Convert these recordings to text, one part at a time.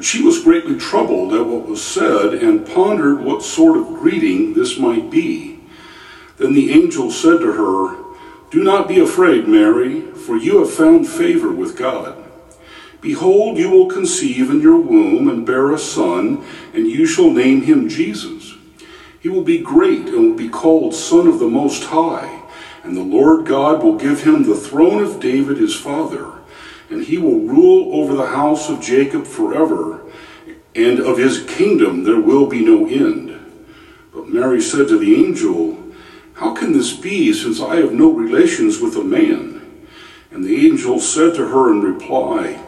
But she was greatly troubled at what was said, and pondered what sort of greeting this might be. Then the angel said to her, Do not be afraid, Mary, for you have found favor with God. Behold, you will conceive in your womb and bear a son, and you shall name him Jesus. He will be great and will be called Son of the Most High, and the Lord God will give him the throne of David his father and he will rule over the house of Jacob forever, and of his kingdom there will be no end. But Mary said to the angel, How can this be, since I have no relations with a man? And the angel said to her in reply,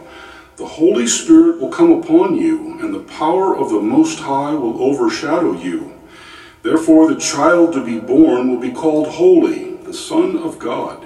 The Holy Spirit will come upon you, and the power of the Most High will overshadow you. Therefore the child to be born will be called Holy, the Son of God.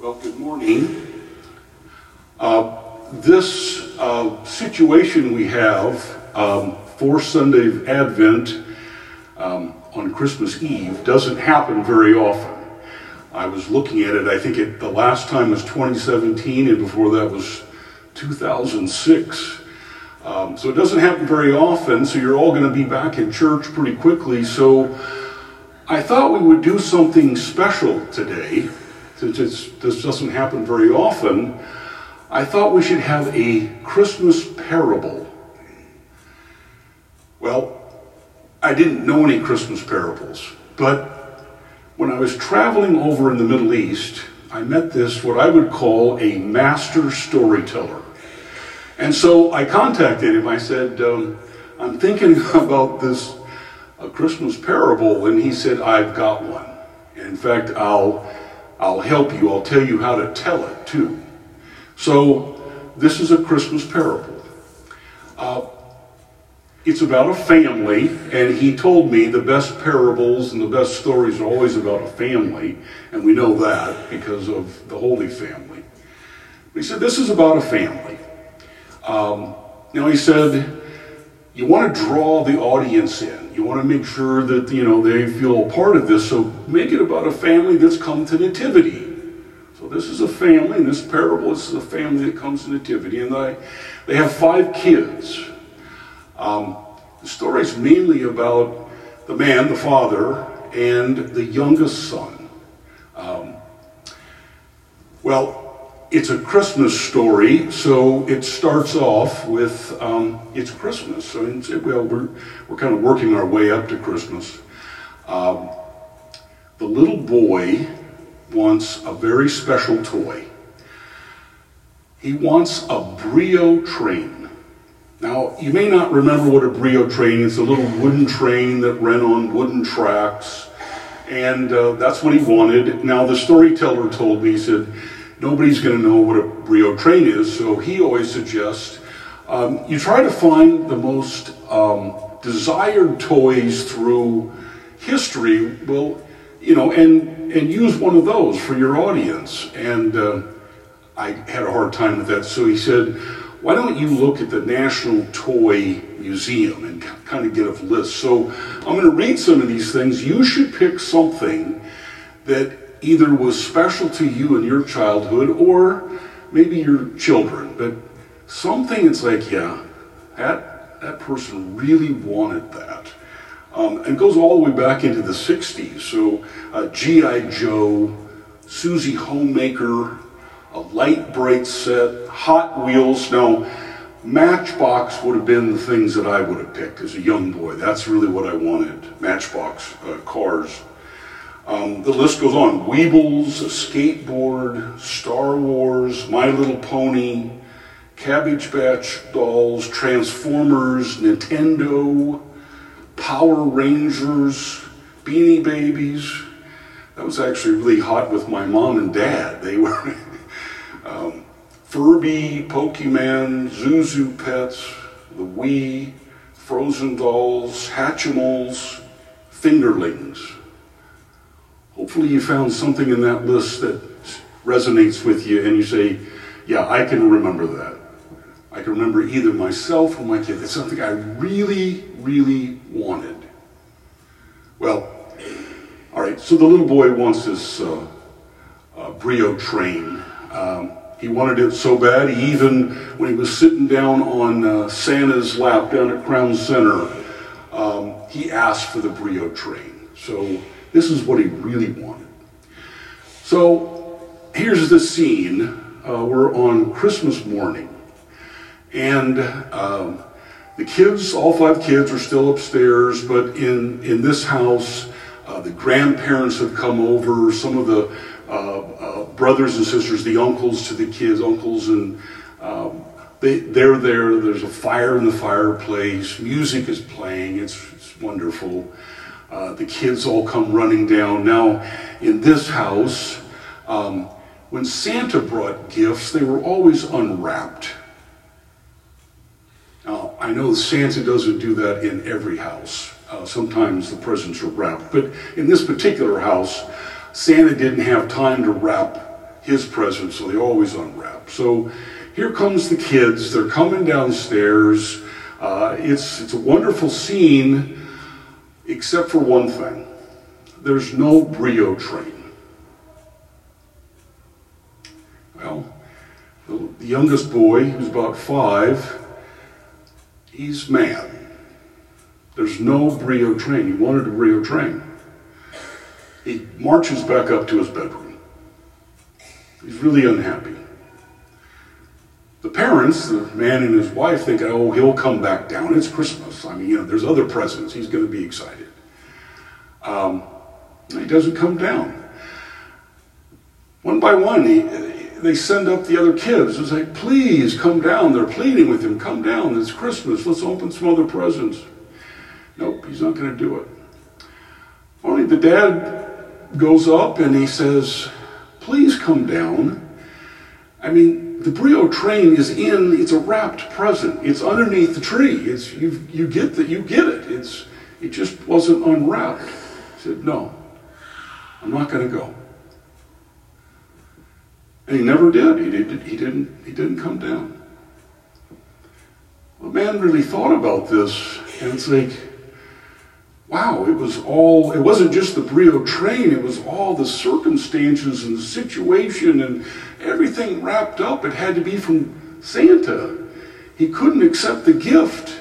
Well, good morning. Uh, this uh, situation we have um, for Sunday of Advent um, on Christmas Eve doesn't happen very often. I was looking at it, I think it, the last time was 2017, and before that was 2006. Um, so it doesn't happen very often, so you're all going to be back in church pretty quickly. So I thought we would do something special today since this doesn't happen very often, I thought we should have a Christmas parable. Well, I didn't know any Christmas parables, but when I was traveling over in the Middle East, I met this, what I would call a master storyteller. And so I contacted him. I said, um, I'm thinking about this a Christmas parable. And he said, I've got one. in fact, I'll I'll help you. I'll tell you how to tell it too. So, this is a Christmas parable. Uh, it's about a family, and he told me the best parables and the best stories are always about a family, and we know that because of the Holy Family. He said, This is about a family. Um, know, he said, You want to draw the audience in. You want to make sure that, you know, they feel a part of this. So make it about a family that's come to nativity. So this is a family, in this parable, this is a family that comes to nativity. And they, they have five kids. Um, the story is mainly about the man, the father, and the youngest son. Um, well, it's a Christmas story, so it starts off with um, it's Christmas. So well, we're we're kind of working our way up to Christmas. Um, the little boy wants a very special toy. He wants a Brio train. Now, you may not remember what a Brio train is. a little wooden train that ran on wooden tracks. And uh, that's what he wanted. Now, the storyteller told me, he said, nobody's going to know what a Brio train is, so he always suggests um, you try to find the most um, desired toys through history, well, you know, and, and use one of those for your audience. And uh, I had a hard time with that, so he said, why don't you look at the National Toy Museum and kind of get a list? So I'm going to read some of these things. You should pick something that either was special to you in your childhood or maybe your children, but something it's like, yeah, that, that person really wanted that. Um, and goes all the way back into the 60s. So uh, G.I. Joe, Suzy Homemaker, a Lite-Brite set, Hot Wheels. Now, Matchbox would have been the things that I would have picked as a young boy. That's really what I wanted, Matchbox uh, cars. Um, the list goes on. Weebles, skateboard, Star Wars, My Little Pony, Cabbage Patch Dolls, Transformers, Nintendo, Power Rangers, Beanie Babies. That was actually really hot with my mom and dad. They were um, Furby, Pokemon, Zhu Zhu Pets, the Wii, Frozen Dolls, Hatchimals, Fingerlings. Hopefully you found something in that list that resonates with you and you say, yeah, I can remember that. I can remember either myself or my kid. It's something I really, really wanted. Well, all right, so the little boy wants this uh, uh, Brio train. Um, he wanted it so bad, he even, when he was sitting down on uh, Santa's lap down at Crown Center, um, he asked for the Brio train. So this is what he really wanted. So here's the scene. Uh, we're on Christmas morning, and um, the kids, all five kids, are still upstairs, but in, in this house, uh, the grandparents have come over, some of the uh, uh, brothers and sisters, the uncles to the kids, uncles, and um, they, they're there. There's a fire in the fireplace. Music is playing. It's, it's wonderful. Uh, the kids all come running down. Now, in this house, um, when Santa brought gifts, they were always unwrapped. Now, I know Santa doesn't do that in every house. Uh, sometimes the presents are wrapped. But in this particular house, Santa didn't have time to wrap his presents, so they always unwrap. So here comes the kids. They're coming downstairs. Uh, it's, it's a wonderful scene, except for one thing. There's no Brio train. Well, the, youngest boy, who's about five, he's mad. There's no Brio train. He wanted a Brio train. He marches back up to his bedroom. He's really unhappy. The parents, the man and his wife, think, oh, he'll come back down. It's Christmas. I mean, you know, there's other presents. He's going to be excited. Um, he doesn't come down. One by one, he, they send up the other kids. It's like, please come down. They're pleading with him, come down. It's Christmas. Let's open some other presents. Nope, he's not going to do it. Only the dad goes up and he says, Please come down. I mean, the Brio train is in, it's a wrapped present. It's underneath the tree. It's you you get that you get it. It's it just wasn't unwrapped. He said, No, I'm not gonna go. And he never did. He did he didn't he didn't come down. The man really thought about this and it's like wow, it was all, it wasn't just the Brio train, it was all the circumstances and the situation and everything wrapped up. It had to be from Santa. He couldn't accept the gift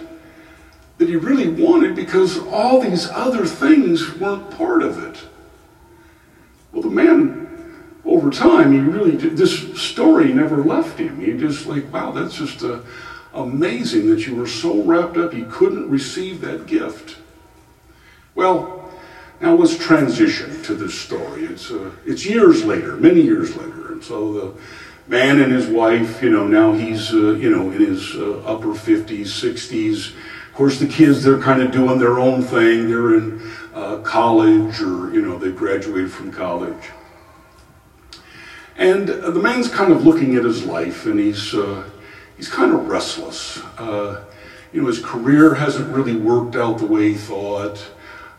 that he really wanted because all these other things weren't part of it. Well, the man, over time, he really, this story never left him. He just like, wow, that's just uh, amazing that you were so wrapped up you couldn't receive that gift. Well, now let's transition to this story. It's, uh, it's years later, many years later. And so the man and his wife, you know, now he's, uh, you know, in his uh, upper 50s, 60s. Of course, the kids, they're kind of doing their own thing. They're in uh, college or, you know, they graduated from college. And uh, the man's kind of looking at his life and he's, uh, he's kind of restless. you know, his career hasn't really worked out the way he thought.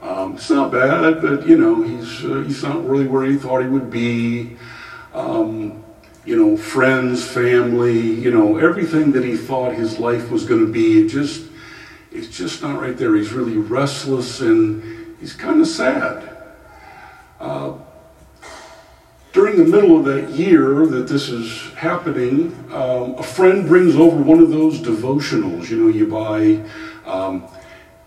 Um, it's not bad, but you know he's uh, he's not really where he thought he would be. Um, you know, friends, family, you know, everything that he thought his life was going to be, it just it's just not right there. He's really restless and he's kind of sad. Uh, during the middle of that year that this is happening, um, a friend brings over one of those devotionals. You know, you buy. Um,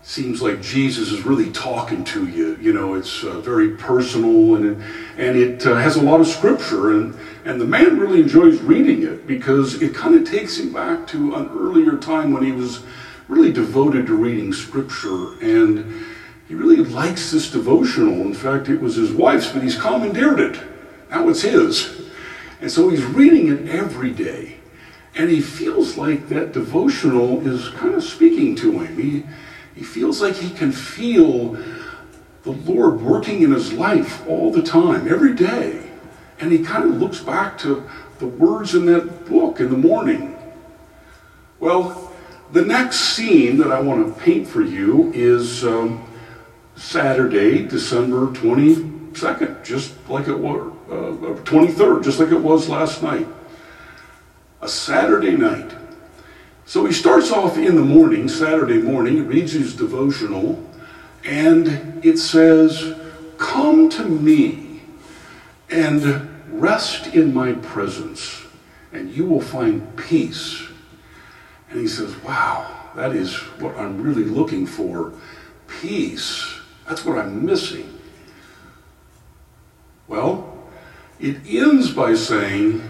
seems like Jesus is really talking to you. You know, it's uh, very personal and it, and it uh, has a lot of scripture. And, and the man really enjoys reading it because it kind of takes him back to an earlier time when he was really devoted to reading scripture. And he really likes this devotional. In fact, it was his wife's, but he's commandeered it. Now it's his. And so he's reading it every day. And he feels like that devotional is kind of speaking to him. He, he feels like he can feel the Lord working in his life all the time, every day. And he kind of looks back to the words in that book in the morning. Well, the next scene that I want to paint for you is um, Saturday, December 22nd, just like it was, uh, 23rd, just like it was last night. A Saturday night. So he starts off in the morning, Saturday morning, reads his devotional, and it says, Come to me and rest in my presence, and you will find peace. And he says, Wow, that is what I'm really looking for peace. That's what I'm missing. Well, it ends by saying,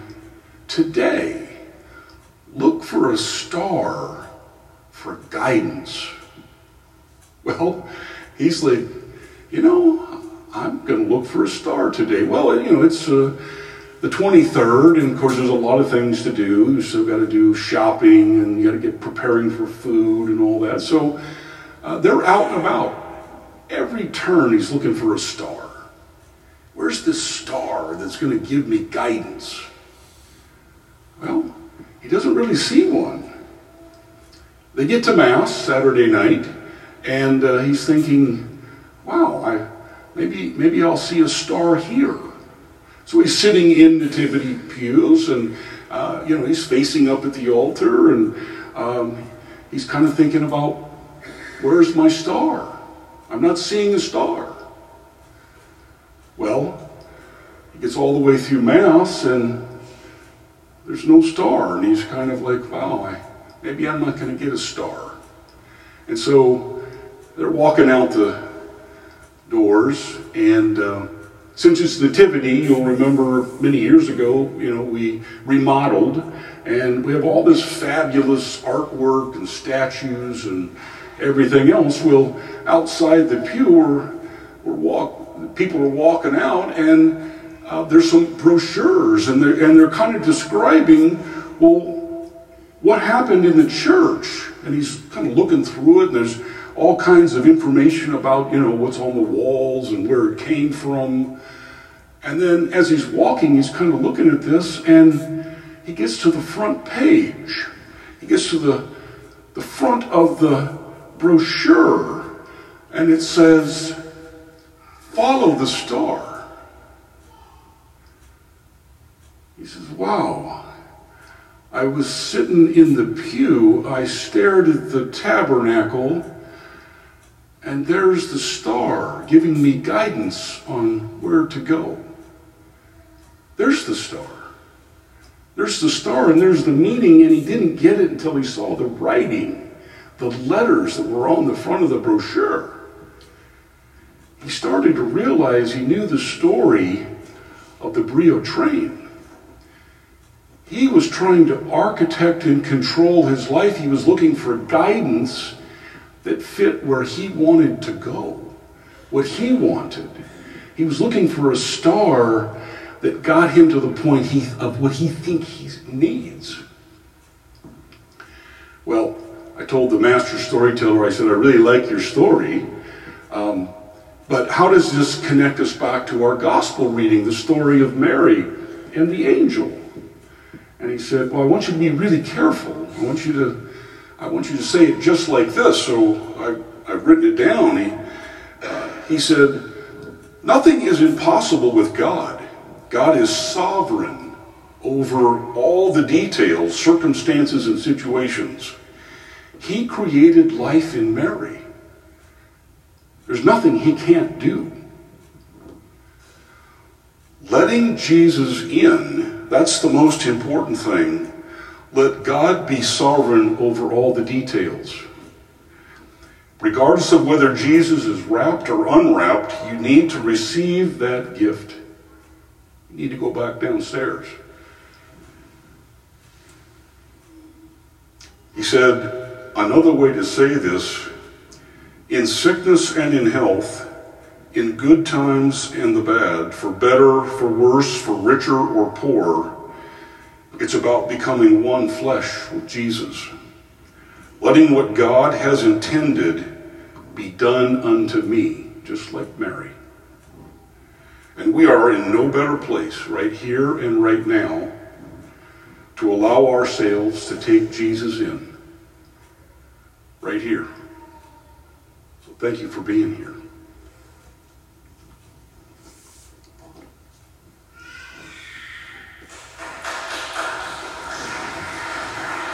Today, Look for a star for guidance. Well, he's like, you know, I'm going to look for a star today. Well, you know, it's uh, the 23rd, and of course, there's a lot of things to do. You still got to do shopping, and you got to get preparing for food and all that. So uh, they're out and about. Every turn, he's looking for a star. Where's this star that's going to give me guidance? Well, he doesn't really see one. They get to Mass Saturday night, and uh, he's thinking, wow, I, maybe, maybe I'll see a star here. So he's sitting in nativity pews, and uh, you know he's facing up at the altar, and um, he's kind of thinking about, where's my star? I'm not seeing a star. Well, he gets all the way through Mass, and there's no star. And he's kind of like, wow, I, maybe I'm not going to get a star. And so they're walking out the doors, and uh, since it's nativity, you'll remember many years ago, you know, we remodeled, and we have all this fabulous artwork and statues and everything else. Well, outside the pew, we're, we're walk, people are walking out, and uh, there's some brochures, and they're, and they're kind of describing, well, what happened in the church. And he's kind of looking through it, and there's all kinds of information about, you know, what's on the walls and where it came from. And then as he's walking, he's kind of looking at this, and he gets to the front page. He gets to the, the front of the brochure, and it says, Follow the star. He says, Wow. I was sitting in the pew, I stared at the tabernacle, and there's the star giving me guidance on where to go. There's the star. There's the star, and there's the meaning, and he didn't get it until he saw the writing, the letters that were on the front of the brochure. He started to realize he knew the story of the Brio train. He was trying to architect and control his life. He was looking for guidance that fit where he wanted to go, what he wanted. He was looking for a star that got him to the point he, of what he thinks he needs. Well, I told the master storyteller, I said, I really like your story, um, but how does this connect us back to our gospel reading, the story of Mary and the angel? And he said, Well, I want you to be really careful. I want you to, I want you to say it just like this. So I, I've written it down. He, uh, he said, Nothing is impossible with God. God is sovereign over all the details, circumstances, and situations. He created life in Mary. There's nothing he can't do. Letting Jesus in that's the most important thing. Let God be sovereign over all the details. Regardless of whether Jesus is wrapped or unwrapped, you need to receive that gift. You need to go back downstairs. He said, another way to say this in sickness and in health, in good times and the bad, for better, for worse, for richer or poor, it's about becoming one flesh with Jesus. Letting what God has intended be done unto me, just like Mary. And we are in no better place right here and right now to allow ourselves to take Jesus in. Right here. So thank you for being here.